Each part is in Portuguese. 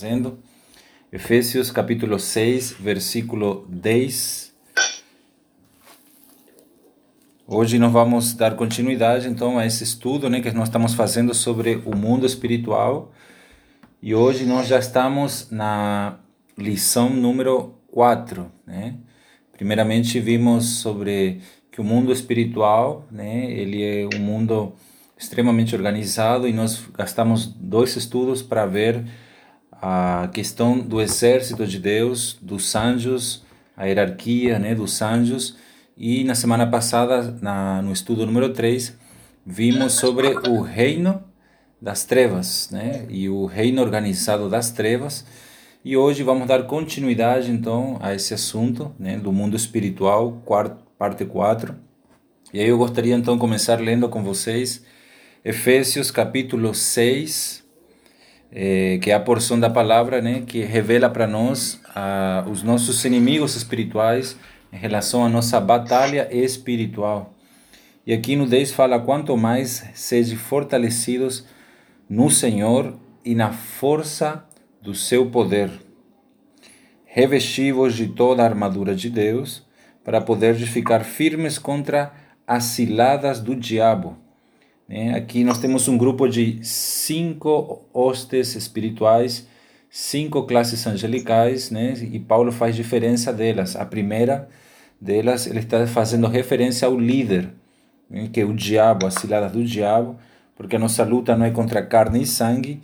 fazendo. Efésios capítulo 6, versículo 10. Hoje nós vamos dar continuidade então a esse estudo né, que nós estamos fazendo sobre o mundo espiritual. E hoje nós já estamos na lição número 4. Né? Primeiramente vimos sobre que o mundo espiritual, né, ele é um mundo extremamente organizado e nós gastamos dois estudos para ver a questão do exército de Deus, dos anjos, a hierarquia né, dos anjos. E na semana passada, na, no estudo número 3, vimos sobre o reino das trevas né, e o reino organizado das trevas. E hoje vamos dar continuidade então a esse assunto né, do mundo espiritual, parte 4. E aí eu gostaria então de começar lendo com vocês Efésios capítulo 6, é, que é a porção da palavra né, que revela para nós a, os nossos inimigos espirituais em relação à nossa batalha espiritual. E aqui no 10 fala: quanto mais sejam fortalecidos no Senhor e na força do seu poder. Revestivos de toda a armadura de Deus, para poder ficar firmes contra as ciladas do diabo né? Aqui nós temos um grupo de cinco hostes espirituais, cinco classes angelicais, né? e Paulo faz diferença delas. A primeira delas, ele está fazendo referência ao líder, né? que é o diabo, as ciladas do diabo, porque a nossa luta não é contra carne e sangue,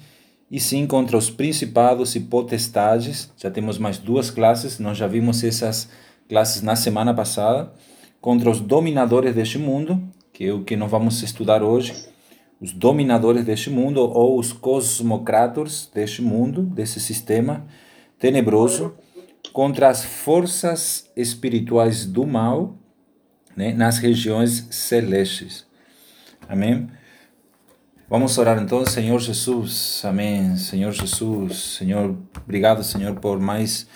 e sim contra os principados e potestades. Já temos mais duas classes, nós já vimos essas classes na semana passada, contra os dominadores deste mundo, que é o que nós vamos estudar hoje, os dominadores deste mundo ou os cosmocratos deste mundo, desse sistema tenebroso, contra as forças espirituais do mal né, nas regiões celestes. Amém? Vamos orar então, Senhor Jesus. Amém. Senhor Jesus, Senhor, obrigado, Senhor, por mais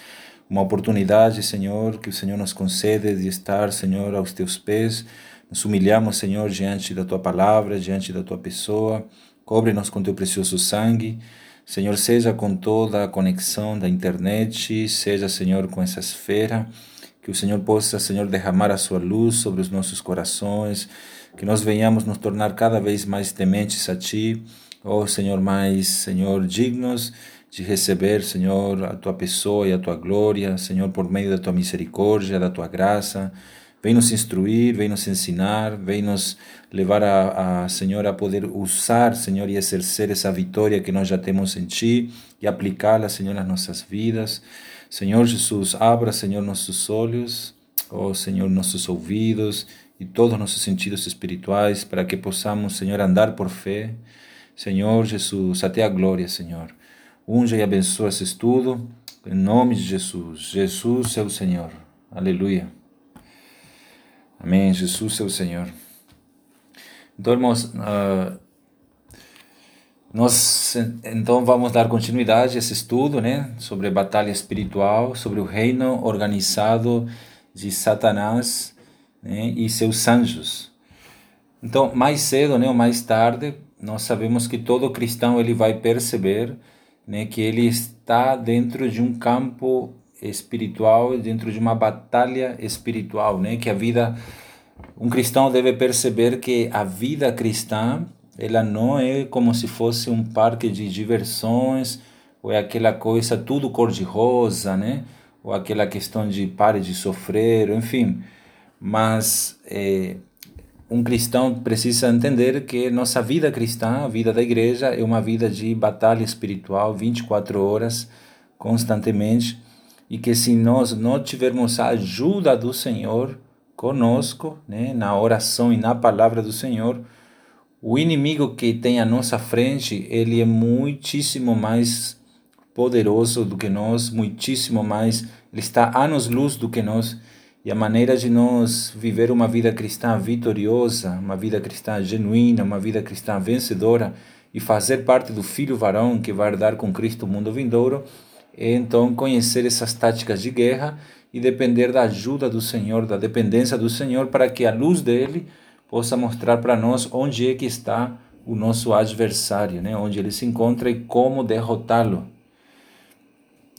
uma oportunidade, Senhor, que o Senhor nos concede de estar, Senhor, aos teus pés nos humilhamos, Senhor, diante da tua palavra, diante da tua pessoa. Cobre-nos com teu precioso sangue. Senhor, seja com toda a conexão da internet, seja, Senhor, com essa esfera, que o Senhor possa, Senhor, derramar a sua luz sobre os nossos corações, que nós venhamos nos tornar cada vez mais tementes a Ti, oh Senhor, mais, Senhor, dignos de receber, Senhor, a Tua pessoa e a Tua glória, Senhor, por meio da Tua misericórdia, da Tua graça, Vem nos instruir, vem nos ensinar, vem nos levar a, a Senhor a poder usar, Senhor, e exercer essa vitória que nós já temos em Ti e aplicá-la, Senhor, nas nossas vidas. Senhor Jesus, abra, Senhor, nossos olhos, oh Senhor, nossos ouvidos e todos os nossos sentidos espirituais para que possamos, Senhor, andar por fé. Senhor Jesus, até a glória, Senhor. Unja e abençoa esse estudo, em nome de Jesus. Jesus é o Senhor. Aleluia. Amém. Jesus é o Senhor. Então, irmãos, uh, nós então vamos dar continuidade a esse estudo, né, sobre a batalha espiritual, sobre o reino organizado de Satanás né, e seus anjos. Então, mais cedo, né, ou mais tarde, nós sabemos que todo cristão ele vai perceber, né, que ele está dentro de um campo espiritual, dentro de uma batalha espiritual, né? Que a vida um cristão deve perceber que a vida cristã ela não é como se fosse um parque de diversões ou é aquela coisa tudo cor de rosa, né? Ou aquela questão de pare de sofrer, enfim. Mas é, um cristão precisa entender que nossa vida cristã, a vida da igreja, é uma vida de batalha espiritual 24 horas, constantemente e que se nós não tivermos a ajuda do Senhor conosco, né, na oração e na palavra do Senhor, o inimigo que tem à nossa frente, ele é muitíssimo mais poderoso do que nós, muitíssimo mais, ele está anos-luz do que nós, e a maneira de nós viver uma vida cristã vitoriosa, uma vida cristã genuína, uma vida cristã vencedora, e fazer parte do filho varão que vai dar com Cristo o mundo vindouro, então conhecer essas táticas de guerra e depender da ajuda do Senhor, da dependência do Senhor, para que a luz dele possa mostrar para nós onde é que está o nosso adversário, né? onde ele se encontra e como derrotá-lo.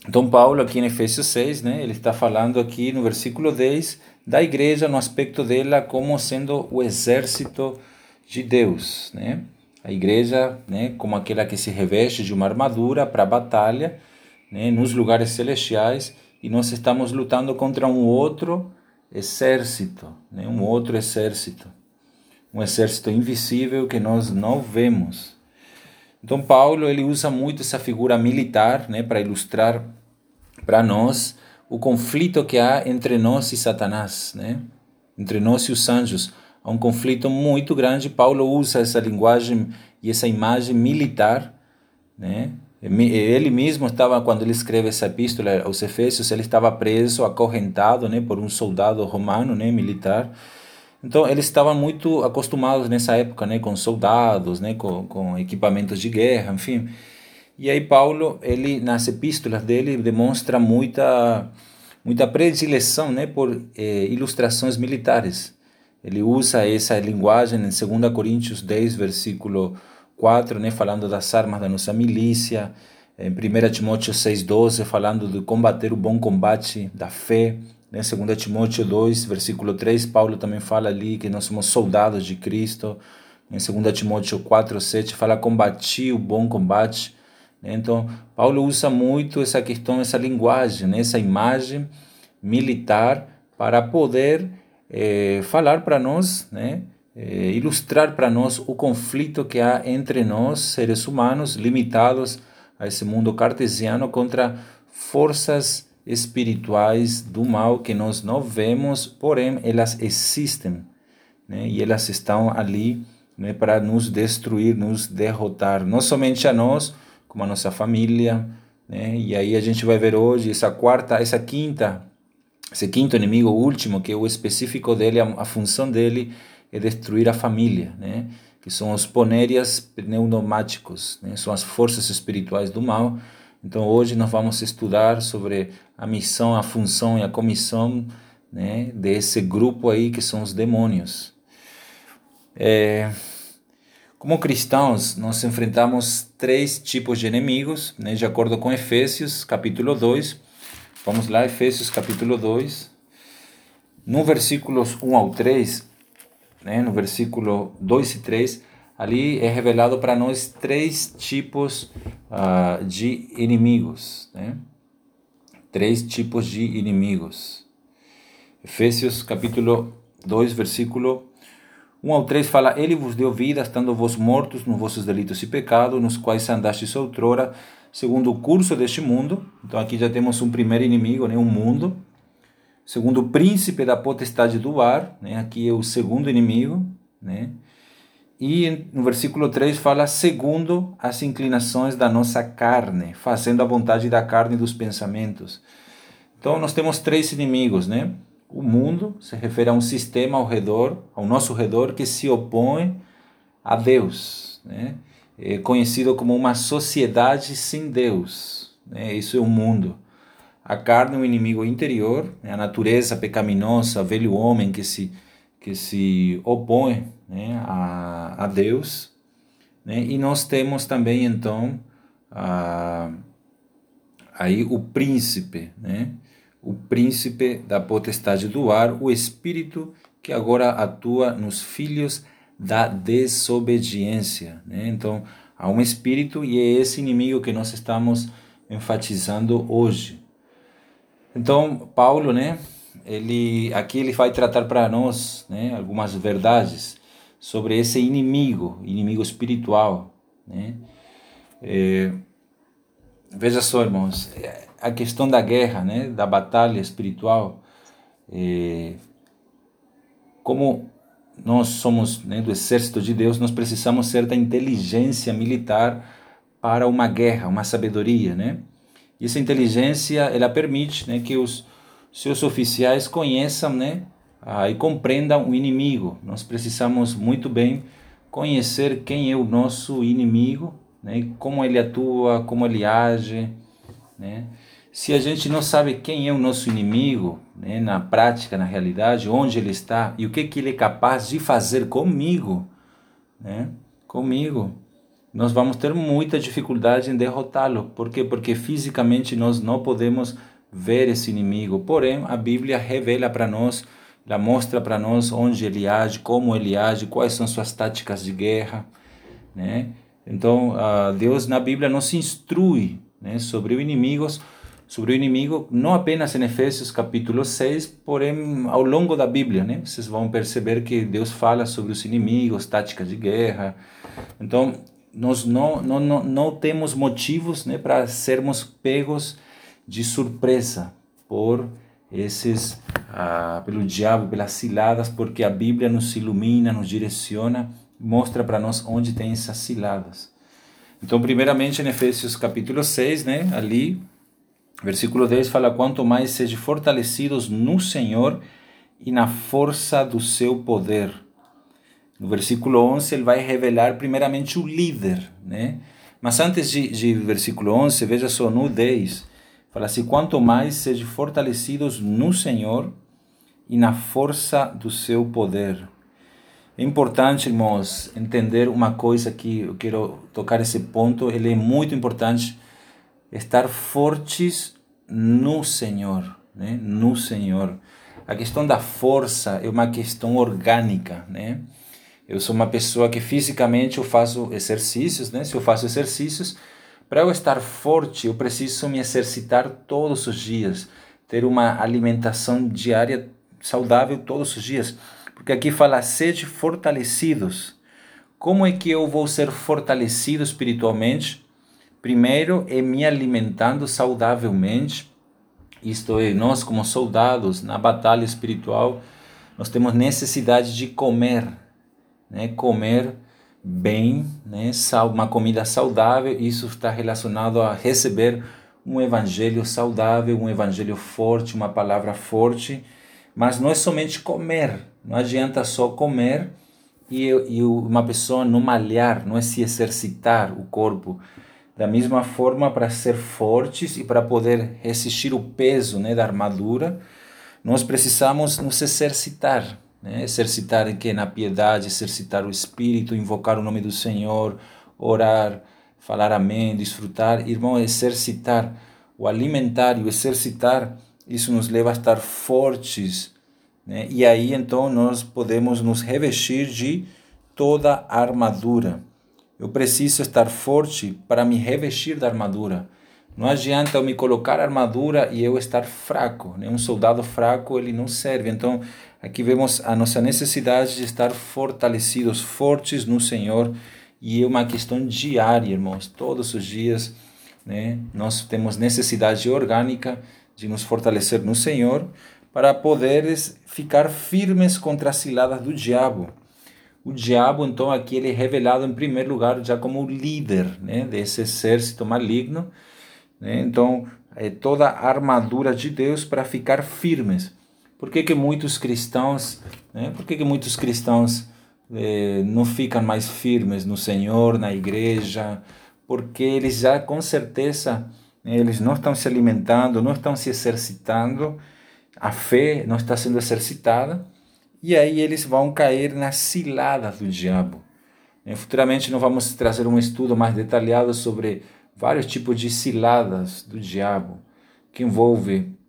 Então, Paulo, aqui em Efésios 6, né, ele está falando aqui no versículo 10 da igreja, no aspecto dela como sendo o exército de Deus. Né? A igreja né, como aquela que se reveste de uma armadura para a batalha né, nos lugares celestiais e nós estamos lutando contra um outro exército, né, um outro exército, um exército invisível que nós não vemos. Então Paulo ele usa muito essa figura militar, né, para ilustrar para nós o conflito que há entre nós e Satanás, né? Entre nós e os anjos. Há um conflito muito grande. Paulo usa essa linguagem e essa imagem militar, né? Ele mesmo estava, quando ele escreve essa epístola aos Efésios, ele estava preso, acorrentado, né, por um soldado romano, né, militar. Então, eles estavam muito acostumados nessa época, né, com soldados, né, com, com equipamentos de guerra, enfim. E aí Paulo, ele nas epístolas dele demonstra muita muita predileção, né, por eh, ilustrações militares. Ele usa essa linguagem em 2 Coríntios 10, versículo 4, né, falando das armas da nossa milícia, em 1 Timóteo 6,12, falando de combater o bom combate da fé, né, 2 Timóteo 2, versículo 3, Paulo também fala ali que nós somos soldados de Cristo, em 2 Timóteo 4, 7, fala combati o bom combate, né? Então, Paulo usa muito essa questão, essa linguagem, né? essa imagem militar para poder eh, falar para nós, né? Eh, ilustrar para nós o conflito que há entre nós, seres humanos, limitados a esse mundo cartesiano, contra forças espirituais do mal que nós não vemos, porém elas existem né? e elas estão ali né, para nos destruir, nos derrotar, não somente a nós, como a nossa família, né? E aí a gente vai ver hoje essa quarta, essa quinta, esse quinto inimigo, o último, que é o específico dele, a, a função dele é destruir a família, né? Que são os ponérias pneumáticos, né? São as forças espirituais do mal. Então hoje nós vamos estudar sobre a missão, a função e a comissão, né? Desse grupo aí que são os demônios. É, como cristãos, nós enfrentamos três tipos de inimigos, né, de acordo com Efésios, capítulo 2. Vamos lá, Efésios, capítulo 2. No versículos 1 ao 3, né, no versículo 2 e 3, ali é revelado para nós três tipos uh, de inimigos. Né? Três tipos de inimigos. Efésios, capítulo 2, versículo 1 ao 3 fala: Ele vos deu vida, estando vós mortos nos vossos delitos e pecados, nos quais andastes outrora, segundo o curso deste mundo. Então aqui já temos um primeiro inimigo, né, um mundo. Segundo o príncipe da potestade do ar, né, aqui é o segundo inimigo. Né. E no versículo 3 fala: segundo as inclinações da nossa carne, fazendo a vontade da carne e dos pensamentos. Então nós temos três inimigos, né? O mundo se refere a um sistema ao redor, ao nosso redor, que se opõe a Deus, né? É conhecido como uma sociedade sem Deus. Né? Isso é o mundo. A carne é um inimigo interior, né? a natureza pecaminosa, o velho homem que se, que se opõe né? a, a Deus. Né? E nós temos também, então, a, aí o príncipe, né? o príncipe da potestade do ar, o espírito que agora atua nos filhos da desobediência. Né? Então, há um espírito e é esse inimigo que nós estamos enfatizando hoje. Então, Paulo, né, ele aqui ele vai tratar para nós, né, algumas verdades sobre esse inimigo, inimigo espiritual, né? É, veja só, irmãos, a questão da guerra, né, da batalha espiritual, é, como nós somos né, do exército de Deus, nós precisamos certa inteligência militar para uma guerra, uma sabedoria, né? E essa inteligência, ela permite né, que os seus oficiais conheçam né, ah, e compreendam o inimigo. Nós precisamos muito bem conhecer quem é o nosso inimigo, né, como ele atua, como ele age, né? Se a gente não sabe quem é o nosso inimigo, né, na prática, na realidade, onde ele está e o que, que ele é capaz de fazer comigo, né, comigo, nós vamos ter muita dificuldade em derrotá-lo. Por quê? Porque fisicamente nós não podemos ver esse inimigo. Porém, a Bíblia revela para nós, ela mostra para nós onde ele age, como ele age, quais são suas táticas de guerra, né? Então, uh, Deus na Bíblia nos instrui né, sobre o inimigo, sobre o inimigo, não apenas em Efésios capítulo 6, porém ao longo da Bíblia, né? Vocês vão perceber que Deus fala sobre os inimigos, táticas de guerra. Então, nós não, não, não, não temos motivos né, para sermos pegos de surpresa por esses, ah, pelo diabo, pelas ciladas, porque a Bíblia nos ilumina, nos direciona, mostra para nós onde tem essas ciladas. Então, primeiramente em Efésios capítulo 6, né, ali, versículo 10 fala: Quanto mais sejam fortalecidos no Senhor e na força do seu poder. No versículo 11, ele vai revelar primeiramente o líder, né? Mas antes de, de versículo 11, veja só no 10, fala assim: quanto mais sejam fortalecidos no Senhor e na força do seu poder. É importante, irmãos, entender uma coisa que eu quero tocar esse ponto, ele é muito importante, estar fortes no Senhor, né? No Senhor. A questão da força é uma questão orgânica, né? Eu sou uma pessoa que fisicamente eu faço exercícios, né? Se eu faço exercícios, para eu estar forte, eu preciso me exercitar todos os dias, ter uma alimentação diária saudável todos os dias. Porque aqui fala sede fortalecidos. Como é que eu vou ser fortalecido espiritualmente? Primeiro é me alimentando saudavelmente. Isto é, nós como soldados na batalha espiritual, nós temos necessidade de comer, né, comer bem, né, uma comida saudável, isso está relacionado a receber um evangelho saudável, um evangelho forte, uma palavra forte, mas não é somente comer, não adianta só comer e, e uma pessoa não malhar, não é se exercitar o corpo. Da mesma forma, para ser fortes e para poder resistir o peso né, da armadura, nós precisamos nos exercitar, né? exercitar que na piedade, exercitar o espírito, invocar o nome do Senhor, orar, falar amém, desfrutar, irmão, exercitar o alimentar e o exercitar, isso nos leva a estar fortes, né? E aí então nós podemos nos revestir de toda a armadura. Eu preciso estar forte para me revestir da armadura. Não adianta eu me colocar armadura e eu estar fraco. Né? Um soldado fraco ele não serve. Então aqui vemos a nossa necessidade de estar fortalecidos, fortes no Senhor. E é uma questão diária, irmãos. Todos os dias né? nós temos necessidade orgânica de nos fortalecer no Senhor para poderes ficar firmes contra as ciladas do diabo. O diabo, então, aqui ele é revelado em primeiro lugar já como líder né, desse exército maligno né? Então, é toda a armadura de Deus para ficar firmes. Por que, que muitos cristãos, né? por que, que muitos cristãos eh, não ficam mais firmes no Senhor, na igreja? Porque eles já com certeza né, eles não estão se alimentando, não estão se exercitando, a fé não está sendo exercitada, e aí eles vão cair nas ciladas do diabo. Eh, futuramente nós vamos trazer um estudo mais detalhado sobre vários tipos de ciladas do diabo, que envolve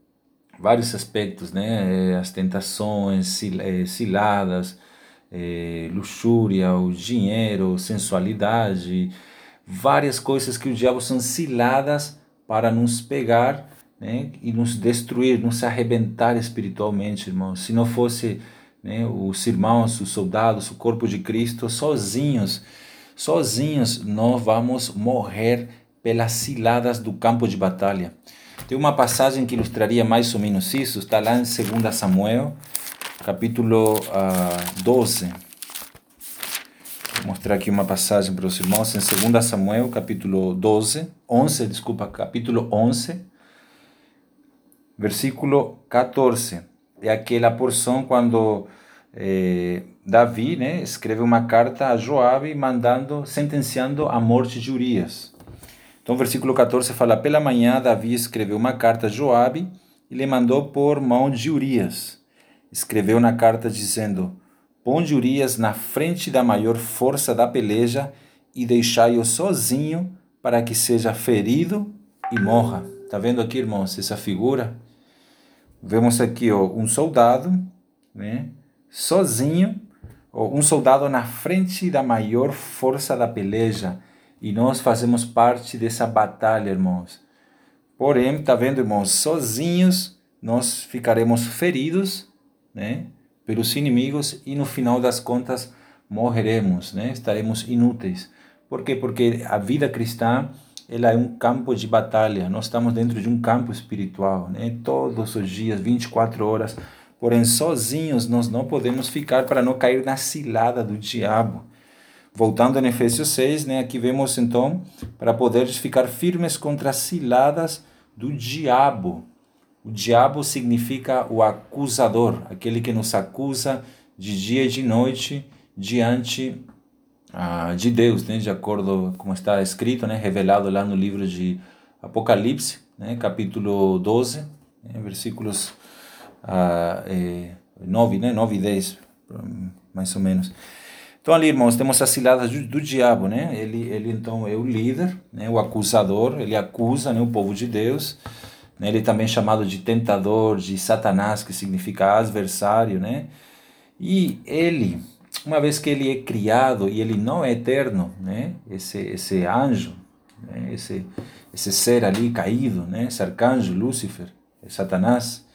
vários aspectos, né? Eh, as tentações, eh, ciladas, é, luxúria, o dinheiro, sensualidade, várias coisas que o diabo são ciladas para nos pegar né? e nos destruir, nos arrebentar espiritualmente, irmãos. Se não fosse né, os irmãos, os soldados, o corpo de Cristo, sozinhos, sozinhos nós vamos morrer pelas ciladas do campo de batalha. Tem uma passagem que ilustraria mais ou menos isso, está lá em 2 Samuel, capítulo uh, ah, 12. Vou mostrar aqui uma passagem para os irmãos, em 2 Samuel, capítulo 12, 11, desculpa, capítulo 11, versículo 14. É aquela porção quando eh, Davi né, escreve uma carta a Joabe mandando, sentenciando a morte de Urias. Então, versículo 14 fala: Pela manhã, Davi escreveu uma carta a Joabe e lhe mandou por mão de Urias. Escreveu na carta dizendo: Ponde Urias na frente da maior força da peleja e deixai-o sozinho para que seja ferido e morra. Tá vendo aqui, irmãos, essa figura? Vemos aqui ó, um soldado, né, sozinho, ó, um soldado na frente da maior força da peleja, e nós fazemos parte dessa batalha, irmãos. Porém, tá vendo, irmãos, sozinhos nós ficaremos feridos, né, pelos inimigos e no final das contas morreremos, né? Estaremos inúteis. Por quê? Porque a vida cristã ela é um campo de batalha. Nós estamos dentro de um campo espiritual, né? Todos os dias, 24 horas. Porém, sozinhos nós não podemos ficar para não cair na cilada do diabo. Voltando em Efésios 6, né, aqui vemos então, para poderes ficar firmes contra as ciladas do diabo. O diabo significa o acusador, aquele que nos acusa de dia e de noite diante ah, de Deus, né, de acordo com está escrito, né, revelado lá no livro de Apocalipse, né, capítulo 12, né, versículos ah, eh, 9, né, 9 e 10, mais ou menos. Então ali, irmãos, temos as ciladas do, do, diabo, né? Ele, ele então é o líder, né? o acusador, ele acusa né? o povo de Deus. Né? Ele é também chamado de tentador, de Satanás, que significa adversário, né? E ele, uma vez que ele é criado e ele não é eterno, né? Esse, esse anjo, né? esse, esse ser ali caído, né? Esse arcanjo, Lúcifer, Satanás,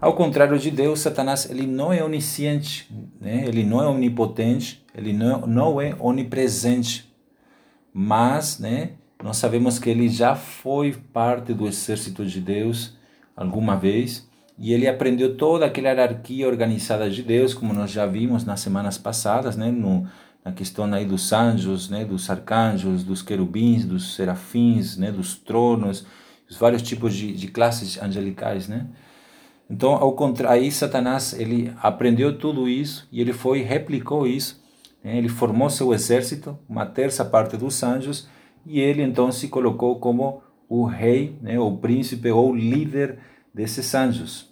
ao contrário de Deus, Satanás ele não é onisciente, né? ele não é onipotente, ele não, não é onipresente. Mas né, nós sabemos que ele já foi parte do exército de Deus alguma vez e ele aprendeu toda aquela hierarquia organizada de Deus, como nós já vimos nas semanas passadas, né? no, na questão aí dos anjos, né? dos arcanjos, dos querubins, dos serafins, né? dos tronos, os vários tipos de, de classes angelicais, né? Então, ao contrário, aí Satanás ele aprendeu tudo isso e ele foi replicou isso. Né? Ele formou seu exército, uma terça parte dos anjos, e ele então se colocou como o rei, né? o príncipe ou líder desses anjos.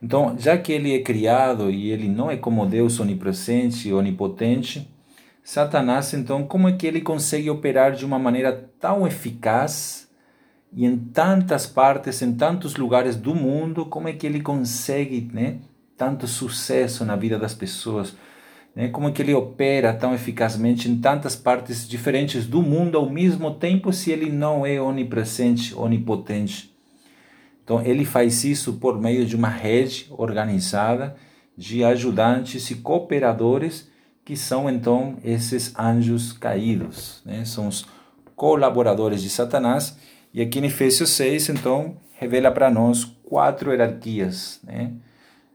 Então, já que ele é criado e ele não é como Deus onipresente onipotente, Satanás, então, como é que ele consegue operar de uma maneira tão eficaz e em tantas partes, em tantos lugares do mundo, como é que ele consegue né, tanto sucesso na vida das pessoas? Né? Como é que ele opera tão eficazmente em tantas partes diferentes do mundo ao mesmo tempo, se ele não é onipresente, onipotente? Então, ele faz isso por meio de uma rede organizada de ajudantes e cooperadores, que são então esses anjos caídos, né? são os colaboradores de Satanás e aqui em Efésios 6, então, revela para nós quatro hierarquias, né?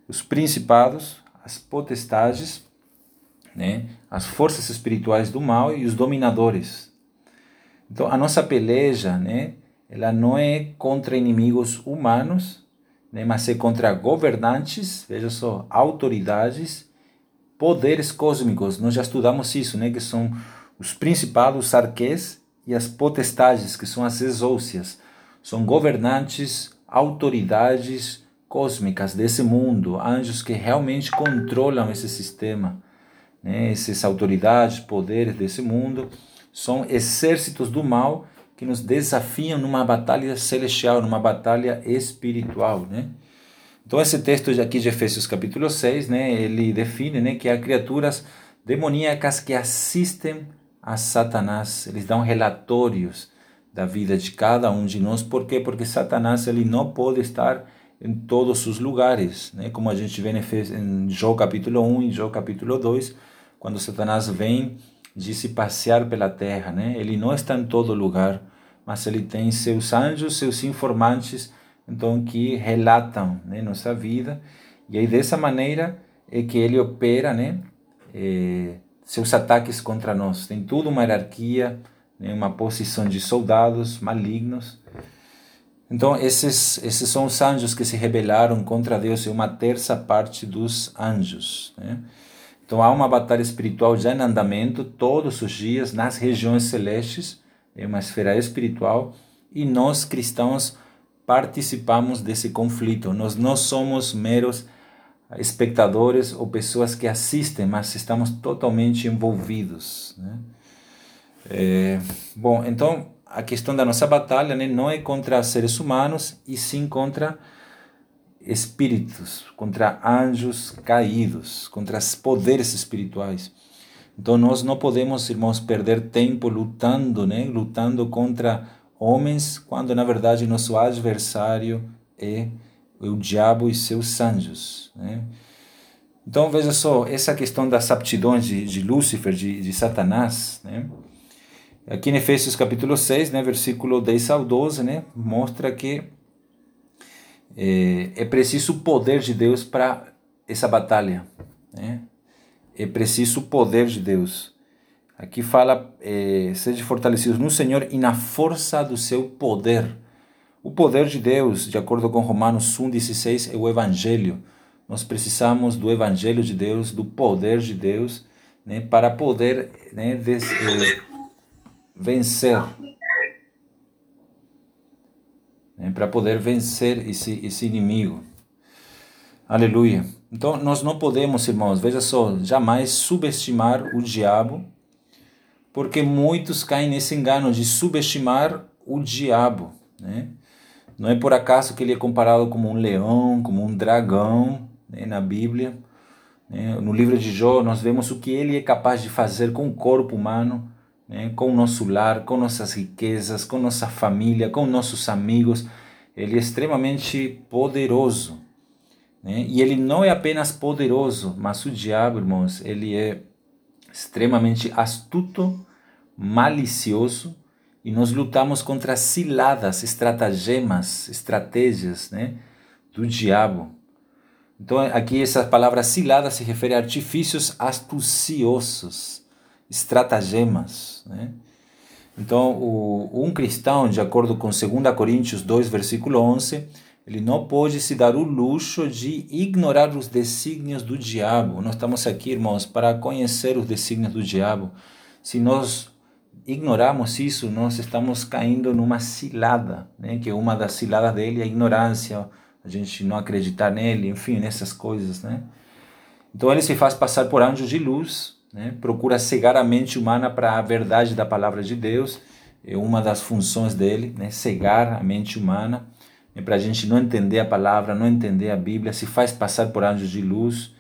Os principados, as potestades, né? As forças espirituais do mal e os dominadores. Então, a nossa peleja, né? Ela não é contra inimigos humanos, né? Mas é contra governantes, veja só, autoridades, poderes cósmicos. Nós já estudamos isso, né? Que são os principados, os arquês, e as potestades, que são as exócias, são governantes, autoridades cósmicas desse mundo, anjos que realmente controlam esse sistema. Né? Essas autoridades, poderes desse mundo, são exércitos do mal que nos desafiam numa batalha celestial, numa batalha espiritual. Né? Então esse texto aqui de Efésios capítulo 6, né, ele define né, que há criaturas demoníacas que assistem a Satanás, eles dão relatórios da vida de cada um de nós. Por quê? Porque Satanás ele não pode estar em todos os lugares, né? Como a gente vê em Jó capítulo 1 e Jó capítulo 2, quando Satanás vem de se passear pela terra, né? Ele não está em todo lugar, mas ele tem seus anjos, seus informantes, então que relatam, né, nossa vida. E aí dessa maneira é que ele opera, né? É, seus ataques contra nós. Tem tudo uma hierarquia, né, uma posição de soldados malignos. Então, esses, esses são os anjos que se rebelaram contra Deus, e uma terça parte dos anjos. Né? Então, há uma batalha espiritual já em andamento todos os dias nas regiões celestes, é uma esfera espiritual, e nós cristãos participamos desse conflito. Nós não somos meros espectadores ou pessoas que assistem, mas estamos totalmente envolvidos. Né? É, bom, então a questão da nossa batalha né, não é contra seres humanos, e sim contra espíritos, contra anjos caídos, contra os poderes espirituais. Então nós não podemos, irmãos, perder tempo lutando, né? Lutando contra homens, quando na verdade nosso adversário é o diabo e seus anjos, né? Então veja só, essa questão das aptidões de, de Lúcifer, de, de Satanás, né? Aqui em Efésios capítulo 6, né, versículo 10 ao 12, né, mostra que é, é preciso o poder de Deus para essa batalha. Né? É preciso o poder de Deus. Aqui fala, é, seja fortalecidos no Senhor e na força do seu poder. O poder de Deus, de acordo com Romanos 1,16, é o Evangelho. Nós precisamos do Evangelho de Deus, do poder de Deus, né, para poder né, des, é, vencer né, para poder vencer esse, esse inimigo. Aleluia. Então, nós não podemos, irmãos, veja só, jamais subestimar o diabo, porque muitos caem nesse engano de subestimar o diabo. Né? Não é por acaso que ele é comparado como um leão, como um dragão né, na Bíblia. Né? No livro de Jó, nós vemos o que ele é capaz de fazer com o corpo humano né, com o nosso lar, com nossas riquezas, com nossa família, com nossos amigos. Ele é extremamente poderoso. Né? E ele não é apenas poderoso, mas o diabo, irmãos, ele é extremamente astuto, malicioso, e nós lutamos contra ciladas, estratagemas, estratégias né, do diabo. Então, aqui essa palavra cilada se refere a artifícios astuciosos estratagemas. Né? Então, o, um cristão, de acordo com 2 Coríntios 2, versículo 11, ele não pode se dar o luxo de ignorar os desígnios do diabo. Nós estamos aqui, irmãos, para conhecer os desígnios do diabo. Se nós ignorarmos isso, nós estamos caindo numa cilada, né? que uma das ciladas dele é a ignorância, a gente não acreditar nele, enfim, nessas coisas. Né? Então ele se faz passar por anjo de luz, né? procura cegar a mente humana para a verdade da palavra de Deus, é uma das funções dele, né? cegar a mente humana, né? para a gente não entender a palavra, não entender a Bíblia, se faz passar por anjos de luz.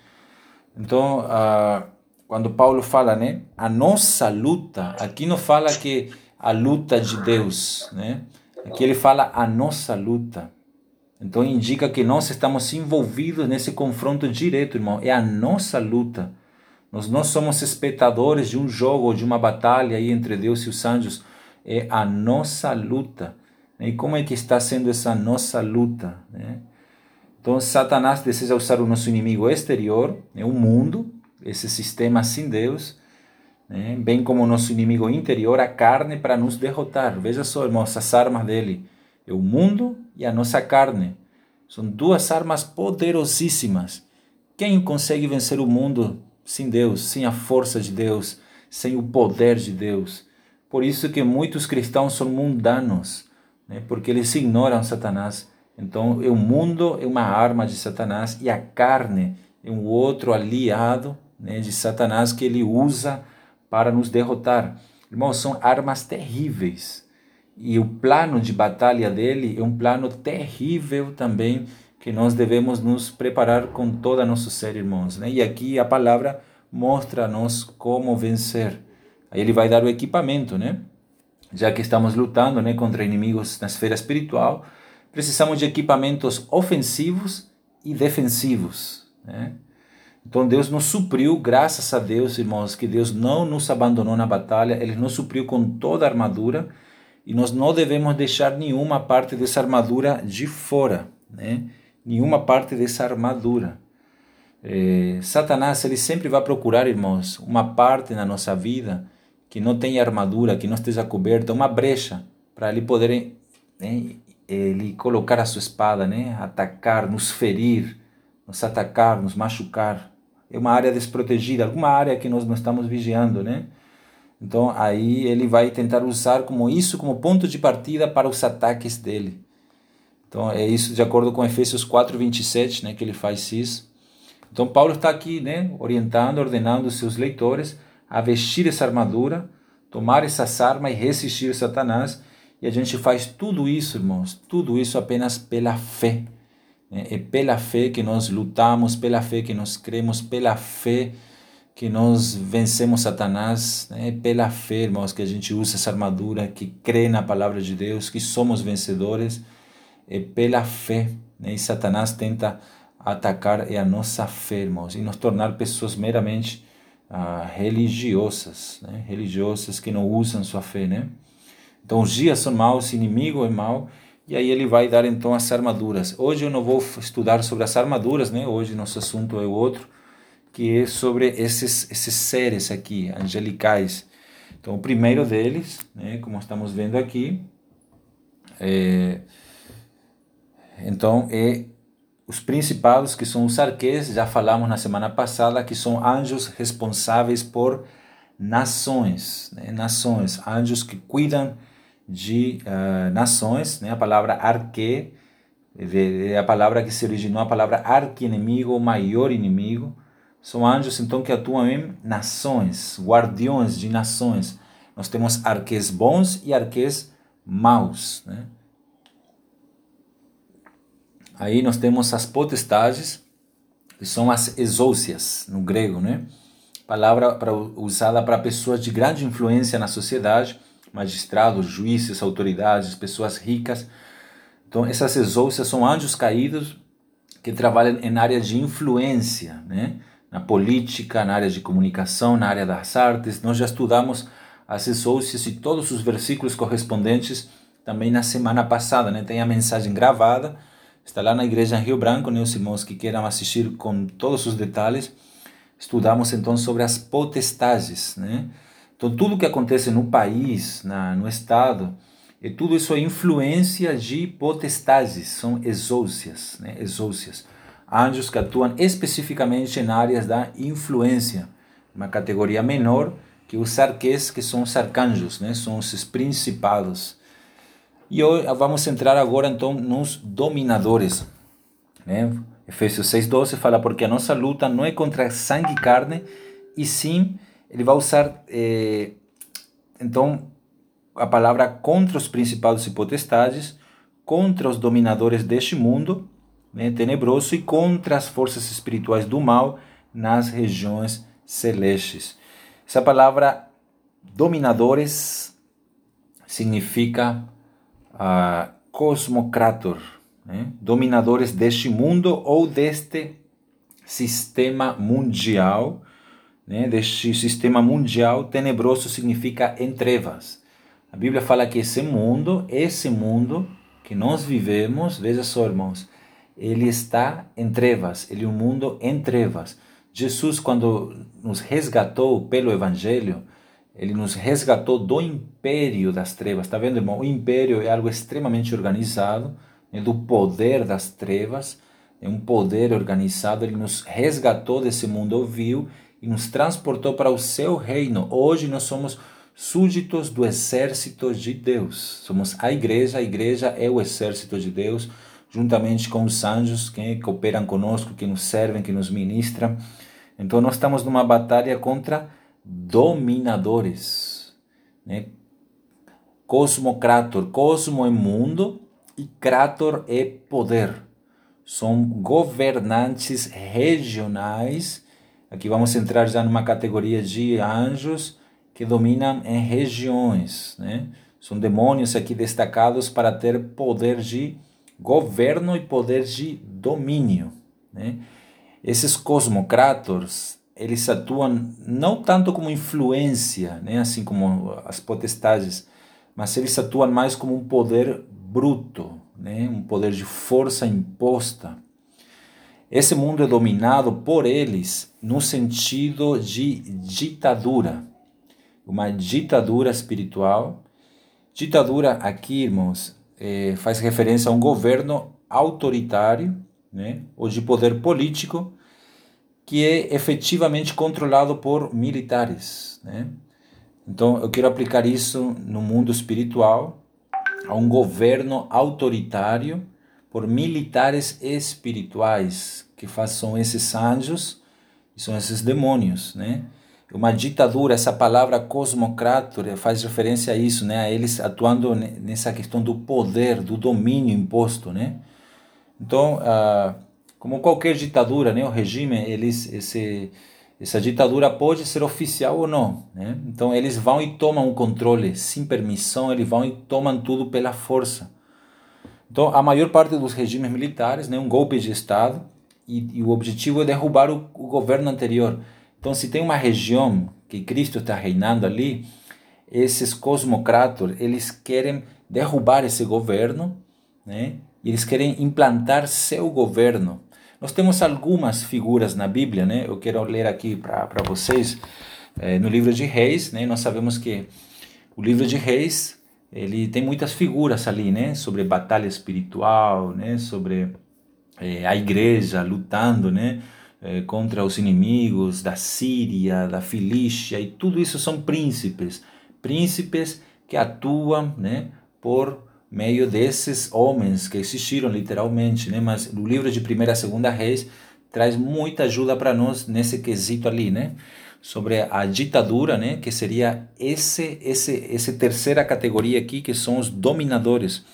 Então, ah, quando Paulo fala, né, a nossa luta, aqui não fala que a luta de Deus, né? Aqui ele fala a nossa luta. Então indica que nós estamos envolvidos nesse confronto direto, irmão. É a nossa luta. Nós não somos espectadores de um jogo ou de uma batalha aí entre Deus e os anjos. É a nossa luta. E como é que está sendo essa nossa luta? Né? Então, Satanás deseja usar o nosso inimigo exterior, né, o mundo, esse sistema sem Deus, né, bem como o nosso inimigo interior, a carne, para nos derrotar. Veja só, irmãos, as armas dele: é o mundo e a nossa carne. São duas armas poderosíssimas. Quem consegue vencer o mundo sem Deus, sem a força de Deus, sem o poder de Deus. Por isso que muitos cristãos são mundanos, né? porque eles ignoram Satanás. Então, o mundo é uma arma de Satanás e a carne é um outro aliado né, de Satanás que ele usa para nos derrotar. Irmãos, são armas terríveis. E o plano de batalha dele é um plano terrível também que nós devemos nos preparar com toda a nosso ser, irmãos. Né? E aqui a palavra mostra a nós como vencer. Aí ele vai dar o equipamento, né? Já que estamos lutando né, contra inimigos na esfera espiritual, precisamos de equipamentos ofensivos e defensivos. Né? Então Deus nos supriu, graças a Deus, irmãos, que Deus não nos abandonou na batalha, Ele nos supriu com toda a armadura e nós não devemos deixar nenhuma parte dessa armadura de fora. Né? nenhuma parte dessa armadura. É, Satanás ele sempre vai procurar, irmãos, uma parte na nossa vida que não tenha armadura, que não esteja coberta, uma brecha para ele poder né, ele colocar a sua espada, né, atacar, nos ferir, nos atacar, nos machucar. É uma área desprotegida, alguma área que nós não estamos vigiando, né? Então aí ele vai tentar usar como isso como ponto de partida para os ataques dele. Então é isso de acordo com Efésios 4, 27, né, que ele faz isso. Então Paulo está aqui né, orientando, ordenando os seus leitores a vestir essa armadura. Tomar essas armas e resistir Satanás. E a gente faz tudo isso, irmãos, tudo isso apenas pela fé. É pela fé que nós lutamos, pela fé que nós cremos, pela fé que nós vencemos Satanás, é pela fé, irmãos, que a gente usa essa armadura, que crê na palavra de Deus, que somos vencedores, é pela fé. Né? E Satanás tenta atacar a nossa fé, irmãos, e nos tornar pessoas meramente ah, religiosas, né? religiosas que não usam sua fé, né? Então os dias são maus, o inimigo é mau, e aí ele vai dar então as armaduras. Hoje eu não vou estudar sobre as armaduras, né? Hoje nosso assunto é outro, que é sobre esses esses seres aqui, angelicais. Então o primeiro deles, né, como estamos vendo aqui, é, então é os principados que são os arquês, já falamos na semana passada, que são anjos responsáveis por nações, né? nações, anjos que cuidam de uh, nações, né? a palavra arque a palavra que se originou, a palavra arqui-inimigo, maior inimigo, são anjos então que atuam em nações, guardiões de nações. Nós temos arquês bons e arquês maus. Né? Aí nós temos as potestades, que são as exousias, no grego, né? Palavra pra, usada para pessoas de grande influência na sociedade, magistrados, juízes, autoridades, pessoas ricas. Então, essas exousias são anjos caídos que trabalham em áreas de influência, né? na política, na área de comunicação, na área das artes. Nós já estudamos as exousias e todos os versículos correspondentes também na semana passada. Né? Tem a mensagem gravada, está lá na igreja em Rio Branco, né? os irmãos que queiram assistir com todos os detalhes. Estudamos então sobre as potestades, né? Então, tudo que acontece no país, na, no Estado, e tudo isso é influência de potestades, são exousias, né? exousias. Anjos que atuam especificamente em áreas da influência, uma categoria menor que os arquês, que são os arcanjos, né? são os principados. E hoje vamos entrar agora então nos dominadores. Né? Efésios 6,12 fala: Porque a nossa luta não é contra sangue e carne, e sim ele vai usar eh, então a palavra contra os principados e potestades, contra os dominadores deste mundo né, tenebroso e contra as forças espirituais do mal nas regiões celestes. Essa palavra dominadores significa uh, cosmocrator, né, dominadores deste mundo ou deste sistema mundial né, deste sistema mundial tenebroso significa em trevas. A Bíblia fala que esse mundo, esse mundo que nós vivemos, veja só, irmãos, ele está em trevas, ele é um mundo em trevas. Jesus, quando nos resgatou pelo Evangelho, ele nos resgatou do império das trevas. Está vendo, irmão? O império é algo extremamente organizado, é do poder das trevas, é um poder organizado. Ele nos resgatou desse mundo vil e nos transportou para o seu reino. Hoje nós somos súditos do exército de Deus. Somos a igreja, a igreja é o exército de Deus, juntamente com os anjos que cooperam conosco, que nos servem, que nos ministram. Então nós estamos numa batalha contra dominadores, né? Cosmocrator, cosmo é mundo e krator é poder. São governantes regionais Aqui vamos entrar já numa categoria de anjos que dominam em regiões, né? São demônios aqui destacados para ter poder de governo e poder de domínio, né? Esses cosmocrators, eles atuam não tanto como influência, né? assim como as potestades, mas eles atuam mais como um poder bruto, né? um poder de força imposta. Esse mundo é dominado por eles no sentido de ditadura, uma ditadura espiritual. Ditadura aqui, irmãos, é, faz referência a um governo autoritário, né, ou de poder político, que é efetivamente controlado por militares. Né? Então, eu quero aplicar isso no mundo espiritual, a um governo autoritário por militares espirituais, que são esses anjos e são esses demônios, né? uma ditadura, essa palavra cosmocrator faz referência a isso, né? A eles atuando nessa questão do poder, do domínio imposto, né? Então, ah, como qualquer ditadura, né? O regime, eles, esse, essa ditadura pode ser oficial ou não, né? Então, eles vão e tomam o controle sem permissão, eles vão e tomam tudo pela força. Então, a maior parte dos regimes militares, né? Um golpe de Estado e, e o objetivo é derrubar o, o governo anterior. Então, se tem uma região que Cristo está reinando ali, esses cosmocratos, eles querem derrubar esse governo, né? E eles querem implantar seu governo. Nós temos algumas figuras na Bíblia, né? Eu quero ler aqui para vocês. É, no livro de Reis, né? Nós sabemos que o livro de Reis, ele tem muitas figuras ali, né? Sobre batalha espiritual, né? Sobre é, a igreja lutando, né? eh, contra os inimigos da Síria, da Filístia, e tudo isso são príncipes, príncipes que atuam né, por meio desses homens que existiram literalmente, né? mas o livro de 1 e 2 Reis traz muita ajuda para nós nesse quesito ali, né? Sobre a ditadura, né, que seria esse esse essa terceira categoria aqui que são os dominadores.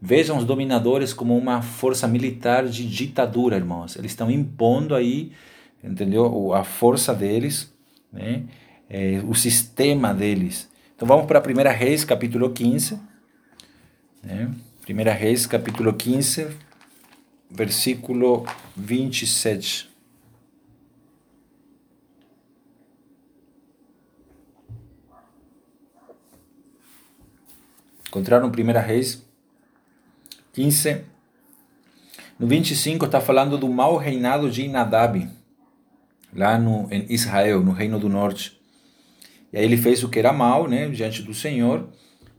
Vejam os dominadores como uma força militar de ditadura, irmãos. Eles estão impondo aí, entendeu? A força deles, né? É, o sistema deles. Então vamos para 1 Reis, capítulo 15. Né? 1 Reis, capítulo 15, versículo 27. Encontraram 1 Reis 15. No 25 está falando do mau reinado de Inadab, lá no, em Israel, no Reino do Norte. E aí ele fez o que era mal, né, diante do Senhor.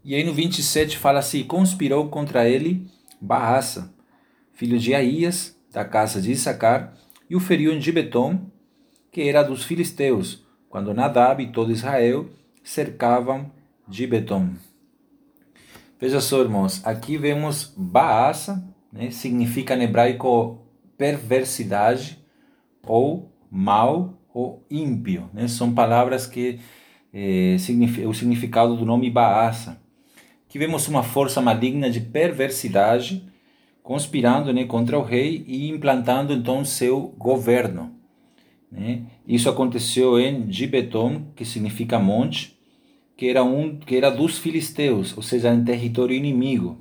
E aí no 27 fala assim: conspirou contra ele Baasa, filho de Aías, da casa de Issacar, e o feriu em Gibeton, que era dos filisteus, quando Nadab e todo Israel cercavam Gibeton. Veja só, irmãos, aqui vemos Baasa, né, significa em hebraico perversidade ou mal ou ímpio. Né? São palavras que eh, o significado do nome Baasa. Aqui vemos uma força maligna de perversidade conspirando né, contra o rei e implantando então seu governo. Né? Isso aconteceu em Gibeton, que significa monte, que era um que era dos filisteus, ou seja, em território inimigo.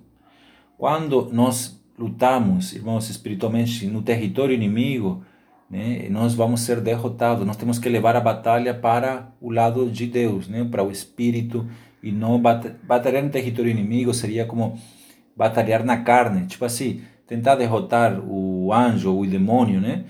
Quando nós lutamos, irmãos, espiritualmente no território inimigo, né, nós vamos ser derrotados. Nós temos que levar a batalha para o lado de Deus, né, para o espírito e não batalhar no território inimigo seria como batalhar na carne, tipo assim, tentar derrotar o anjo ou o demônio, né?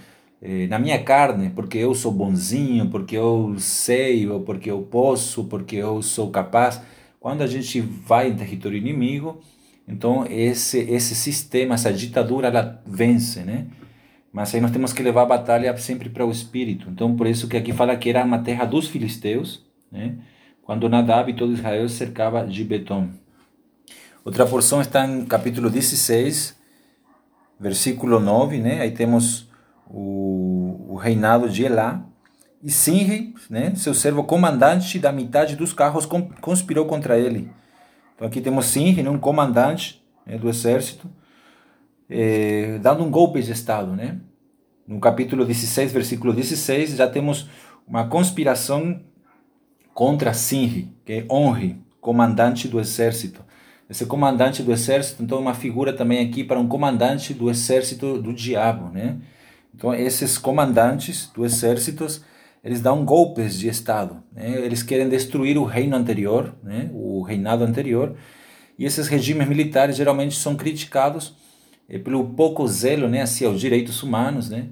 Eh, na minha carne, porque eu sou bonzinho, porque eu sei, ou porque eu posso, porque eu sou capaz. Quando a gente vai em território inimigo, então esse esse sistema, essa ditadura, ela vence, né? Mas aí nós temos que levar a batalha sempre para o espírito. Então por isso que aqui fala que era uma terra dos filisteus, né? Quando Nadab e todo Israel cercava Gibeton. Outra porção está em capítulo 16, versículo 9, né? Aí temos o, o reinado de Elá, e Sinri, né, seu servo comandante da metade dos carros, conspirou contra ele. Então aqui temos Sinri, né, um comandante né, do exército, eh, dando um golpe de Estado. Né? No capítulo 16, versículo 16, já temos uma conspiração contra Sinri, que é Onri, comandante do exército. Esse comandante do exército, então, é uma figura também aqui para um comandante do exército do diabo, né? Então, esses comandantes do exército, eles dão golpes de Estado. Né? Eles querem destruir o reino anterior, né? o reinado anterior. E esses regimes militares geralmente são criticados eh, pelo pouco zelo né, hacia os direitos humanos. Né?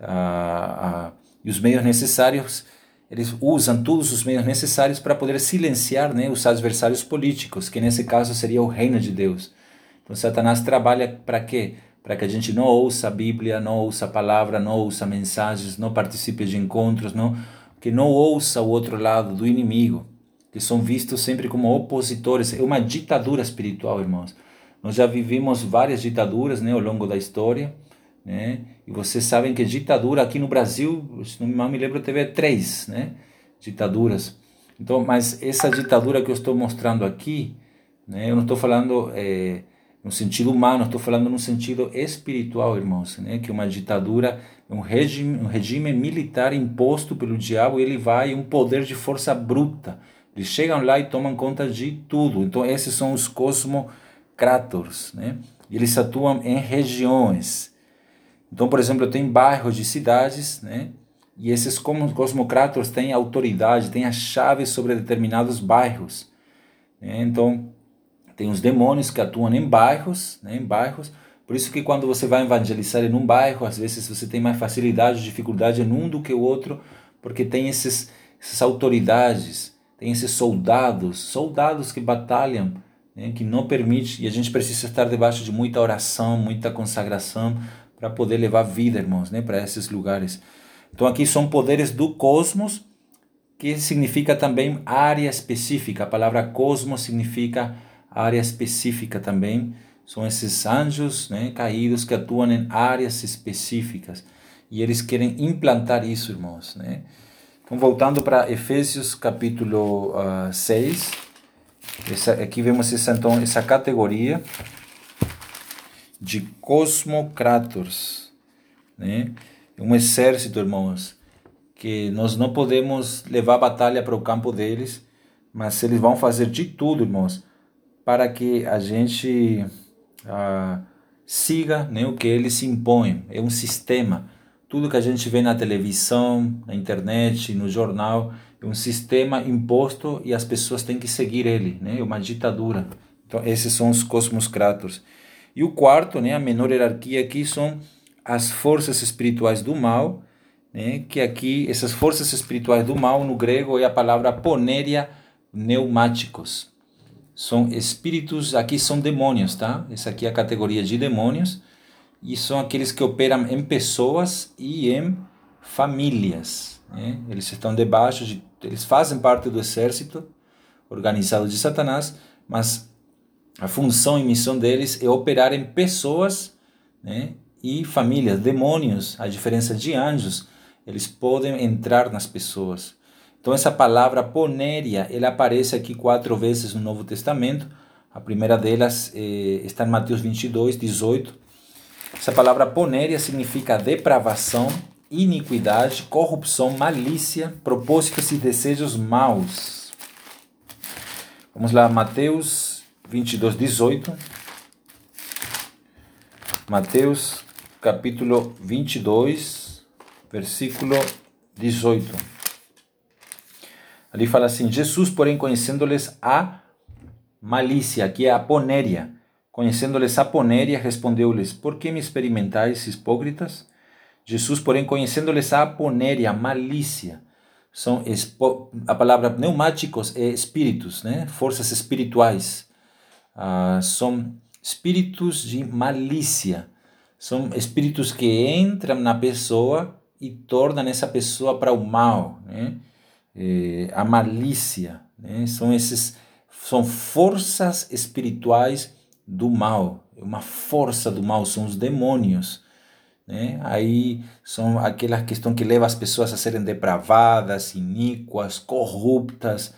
Ah, ah, e os meios necessários, eles usam todos os meios necessários para poder silenciar né, os adversários políticos, que nesse caso seria o reino de Deus. Então, Satanás trabalha para quê? Para que a gente não ouça a Bíblia, não ouça a palavra, não ouça mensagens, não participe de encontros, não, que não ouça o outro lado do inimigo, que são vistos sempre como opositores. É uma ditadura espiritual, irmãos. Nós já vivimos várias ditaduras né, ao longo da história, né? E vocês sabem que ditadura aqui no Brasil, se não me lembro, teve três, né? ditaduras. Então, mas essa ditadura que eu estou mostrando aqui, né, eu não estou falando é, no sentido humano, estou falando no sentido espiritual, irmãos, né, que uma ditadura um regime, um regime militar imposto pelo diabo, ele vai um poder de força bruta. Eles chegam lá e tomam conta de tudo. Então, esses são os cosmocrators, né? Eles atuam em regiões. Então, por exemplo, tem bairros de cidades, né? E esses cosmocratos têm autoridade, têm a chave sobre determinados bairros. Né? Então, tem os demônios que atuam em bairros, né? em bairros. Por isso que quando você vai evangelizar em um bairro, às vezes você tem mais facilidade, dificuldade em um do que o outro, porque tem esses, essas autoridades, tem esses soldados, soldados que batalham, né? que não permite, e a gente precisa estar debaixo de muita oração, muita consagração, para poder levar vida, irmãos, né? para esses lugares. Então aqui são poderes do cosmos, que significa também área específica. A palavra cosmos significa área específica também. São esses anjos né, caídos que atuam em áreas específicas. E eles querem implantar isso, irmãos. Né? Então, voltando para Efésios capítulo uh, ah, 6, essa, aqui vemos essa, então, essa categoria de cosmocrators. Né? um exército, irmãos, que nós não podemos levar a batalha para o campo deles, mas eles vão fazer de tudo, irmãos, para que a gente ah, siga né, o que eles se impõem. É um sistema. Tudo que a gente vê na televisão, na internet, no jornal, é um sistema imposto e as pessoas têm que seguir ele. Né? É uma ditadura. Então, esses são os cosmos cratos. E o quarto, né, a menor hierarquia aqui, são as forças espirituais do mal, né? que aqui, essas forças espirituais do mal, no grego, é a palavra poneria pneumáticos. São espíritos, aqui são demônios, tá? Essa aqui é a categoria de demônios, e são aqueles que operam em pessoas e em famílias. Né? Eles estão debaixo de, eles fazem parte do exército organizado de Satanás, mas a função e missão deles é operar em pessoas, né? e famílias, demônios, a diferença de anjos, eles podem entrar nas pessoas. Então essa palavra ponéria, ela aparece aqui quatro vezes no Novo Testamento. A primeira delas eh, está em Mateus 22, 18. Essa palavra ponéria significa depravação, iniquidade, corrupção, malícia, propósitos e desejos maus. Vamos lá, Mateus 22, 18. Mateus capítulo 22, versículo 18. Ali fala assim: Jesus, porém, conhecendo-lhes a malícia, que é a ponéria, conhecendo-lhes a ponéria, respondeu-lhes: Por que me experimentais, hipócritas? Jesus, porém, conhecendo-lhes a ponéria, malícia, são a palavra pneumáticos é espíritos, né? forças espirituais. Ah, são espíritos de malícia são espíritos que entram na pessoa e tornam essa pessoa para o mal, né? É, a malícia, né? São esses são forças espirituais do mal, uma força do mal são os demônios, né? Aí são aquelas questões que levam as pessoas a serem depravadas, iníquas, corruptas,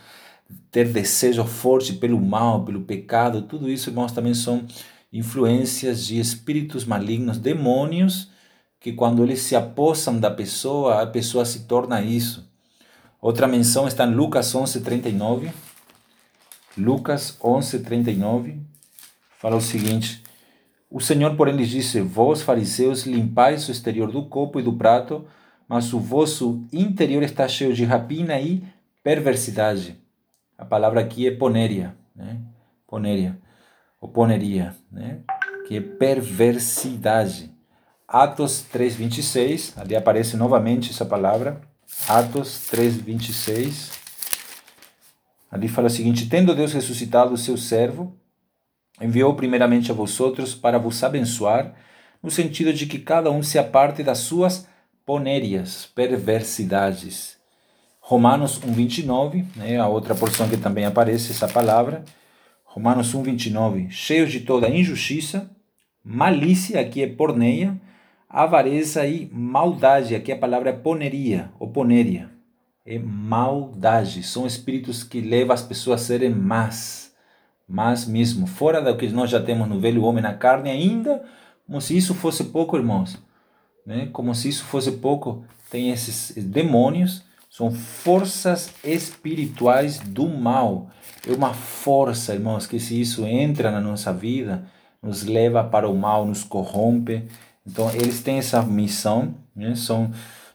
ter desejo forte pelo mal, pelo pecado, tudo isso, irmãos, também são influências de espíritos malignos, demônios, que quando eles se apossam da pessoa, a pessoa se torna isso. Outra menção está em Lucas 11:39. Lucas 11:39 fala o seguinte: O Senhor, porém, lhes disse: Vós, fariseus, limpais o exterior do copo e do prato, mas o vosso interior está cheio de rapina e perversidade. A palavra aqui é ponéria, né? Ponéria oponeria, né? que é perversidade. Atos 3:26, ali aparece novamente essa palavra. Atos 3:26. Ali fala o seguinte: Tendo Deus ressuscitado o seu servo, enviou primeiramente a vosotros para vos abençoar, no sentido de que cada um se aparte das suas ponérias, perversidades. Romanos 1:29, né, a outra porção que também aparece essa palavra. Romanos 1, 29. Cheios de toda injustiça, malícia, aqui é porneia, avareza e maldade, aqui a palavra é poneria, ou poneria. é maldade. São espíritos que levam as pessoas a serem más, más mesmo, fora do que nós já temos no velho homem na carne ainda, como se isso fosse pouco, irmãos. Né? Como se isso fosse pouco, tem esses demônios, são forças espirituais do mal. É uma força, irmãos, que se isso entra na nossa vida, nos leva para o mal, nos corrompe. Então, eles têm essa missão, né? são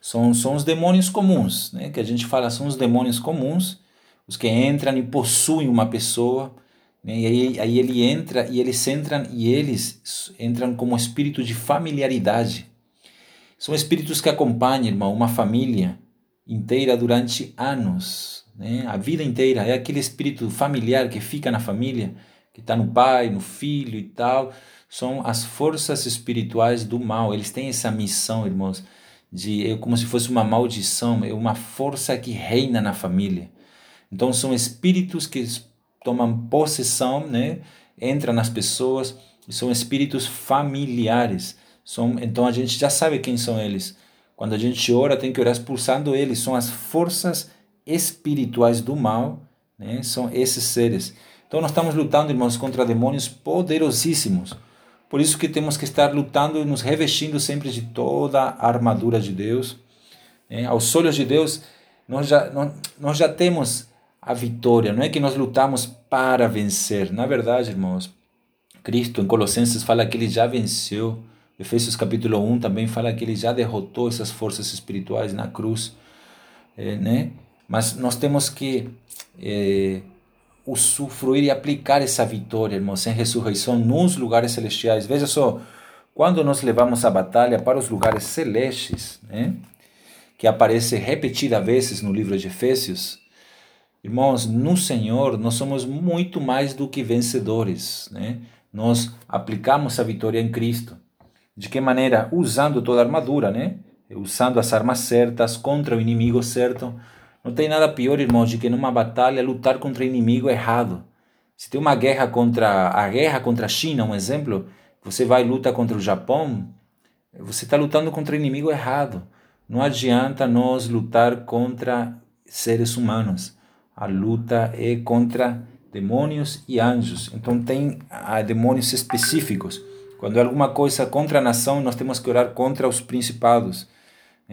são, são os demônios comuns, né? que a gente fala são os demônios comuns, os que entram e possuem uma pessoa, né? e aí, aí ele entra e eles entram e eles entram como espírito de familiaridade. São espíritos que acompanham, irmão, uma família inteira durante anos, né? a vida inteira. É aquele espírito familiar que fica na família, que está no pai, no filho e tal. São as forças espirituais do mal. Eles têm essa missão, irmãos, de é como se fosse uma maldição, é uma força que reina na família. Então são espíritos que tomam possessão, né? Entram nas pessoas, são espíritos familiares. São, então a gente já sabe quem são eles. Quando a gente ora, tem que orar expulsando eles. São as forças espirituais do mal, né? São esses seres. Então nós estamos lutando, irmãos, contra demônios poderosíssimos por isso que temos que estar lutando e nos revestindo sempre de toda a armadura de Deus. É, aos olhos de Deus, nós já, nós, nós já temos a vitória. Não é que nós lutamos para vencer. Na verdade, irmãos, Cristo em Colossenses fala que ele já venceu. Efésios capítulo 1 também fala que ele já derrotou essas forças espirituais na cruz. É, né? Mas nós temos que é, usufruir e aplicar essa vitória, irmãos, em ressurreição nos lugares celestiais. Veja só, quando nós levamos a batalha para os lugares celestes, né, que aparece repetida vezes no livro de Efésios, irmãos, no Senhor nós somos muito mais do que vencedores. Né? Nós aplicamos a vitória em Cristo. De que maneira? Usando toda a armadura, né? usando as armas certas contra o inimigo certo não tem nada pior, irmãos, de que numa batalha lutar contra inimigo errado. Se tem uma guerra contra a guerra contra a China, um exemplo, você vai lutar contra o Japão, você está lutando contra inimigo errado. Não adianta nós lutar contra seres humanos. A luta é contra demônios e anjos. Então tem ah, demônios específicos. Quando é alguma coisa contra a nação, nós temos que orar contra os principados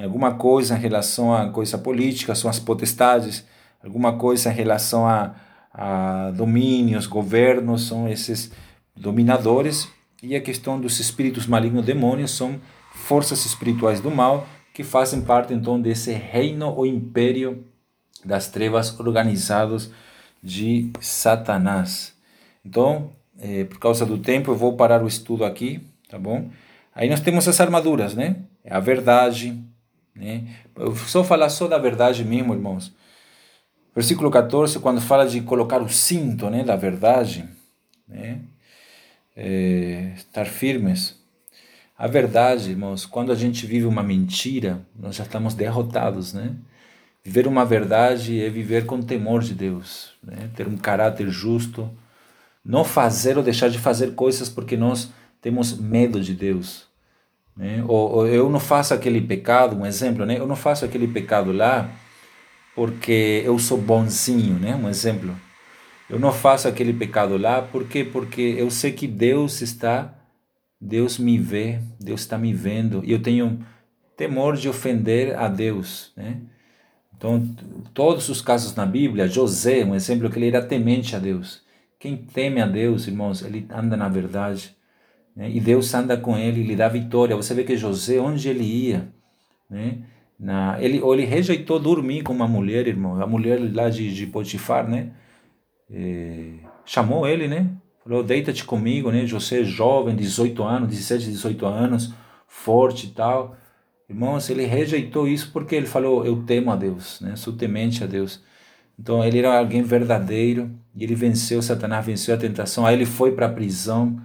alguma coisa em relação a coisa política, são as potestades, alguma coisa em relação a, a domínios, governos, são esses dominadores, e a questão dos espíritos malignos, demônios, são forças espirituais do mal que fazem parte então desse reino ou império das trevas organizados de Satanás. Então, eh, por causa do tempo, eu vou parar o estudo aqui, tá bom? Aí nós temos as armaduras, né? É a verdade, né? Eu só falar só da verdade mesmo, irmãos. Versículo 14, quando fala de colocar o cinto né, da verdade, né? É, estar firmes. A verdade, irmãos, quando a gente vive uma mentira, nós já estamos derrotados, né? Viver uma verdade é viver com temor de Deus, né? ter um caráter justo, não fazer ou deixar de fazer coisas porque nós temos medo de Deus. Né? Ou, ou, eu não faço aquele pecado, um exemplo, né? eu não faço aquele pecado lá porque eu sou bonzinho, né? um exemplo. Eu não faço aquele pecado lá porque porque eu sei que Deus está, Deus me vê, Deus está me vendo e eu tenho temor de ofender a Deus, né? Então, todos os casos na Bíblia, José, um exemplo que ele era temente a Deus. Quem teme a Deus, irmãos, ele anda na verdade. Né? E Deus anda com ele, lhe dá vitória. Você vê que José, onde ele ia, né? Na, ele, ou ele rejeitou dormir com uma mulher, irmão, a mulher lá de, de Potifar, né? É, chamou ele, né? Falou, deita-te comigo, né? José é jovem, 18 anos, 17, 18 anos, forte e tal. Irmãos, ele rejeitou isso porque ele falou, eu temo a Deus, né? Sou temente a Deus. Então ele era alguém verdadeiro e ele venceu Satanás, venceu a tentação. Aí ele foi para a prisão,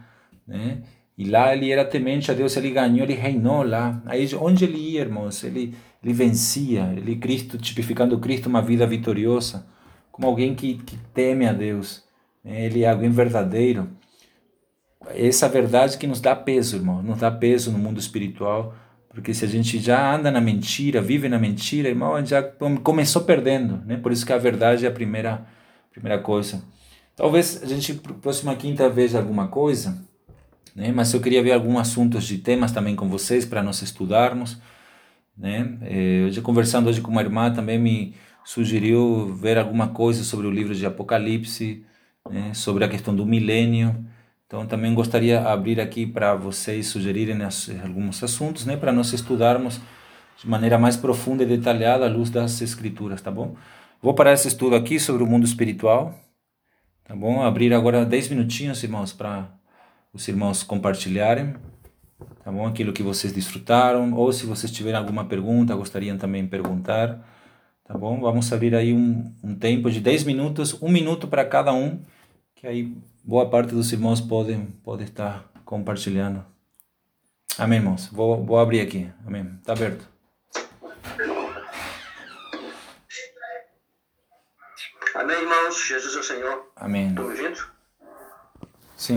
né? E lá ele era temente a Deus, ele ganhou, ele reinou lá. Aí onde ele ia, irmãos, ele, ele vencia, ele Cristo, tipificando Cristo, uma vida vitoriosa, como alguém que, que teme a Deus. Né? Ele é alguém verdadeiro. Essa verdade que nos dá peso, irmão, nos dá peso no mundo espiritual, Porque se a gente já anda na mentira, vive na mentira, irmão, já começou perdendo, né? Por isso que a verdade é a primeira, primeira coisa. Talvez a gente, próxima quinta, veja alguma coisa, né? Mas eu queria ver alguns assuntos de temas também com vocês para nós estudarmos, né? Eh, hoje conversando hoje com uma irmã também me sugeriu ver alguma coisa sobre o livro de Apocalipse, né? sobre a questão do milênio. Então, também gostaria de abrir aqui para vocês sugerirem alguns assuntos, né, para nós estudarmos de maneira mais profunda e detalhada à luz das Escrituras, tá bom? Vou parar esse estudo aqui sobre o mundo espiritual, tá bom? Abrir agora 10 minutinhos, irmãos, para os irmãos compartilharem, tá bom? Aquilo que vocês desfrutaram, ou se vocês tiverem alguma pergunta, gostariam também de perguntar, tá bom? Vamos abrir aí um, um tempo de 10 minutos, um minuto para cada um, que aí boa parte dos irmãos podem pode estar compartilhando. Amém, irmãos. Vou, vou abrir aqui. Amém. Está aberto. Amém, irmãos. Jesus é o Senhor. Amém. Estão ouvindo? Sim.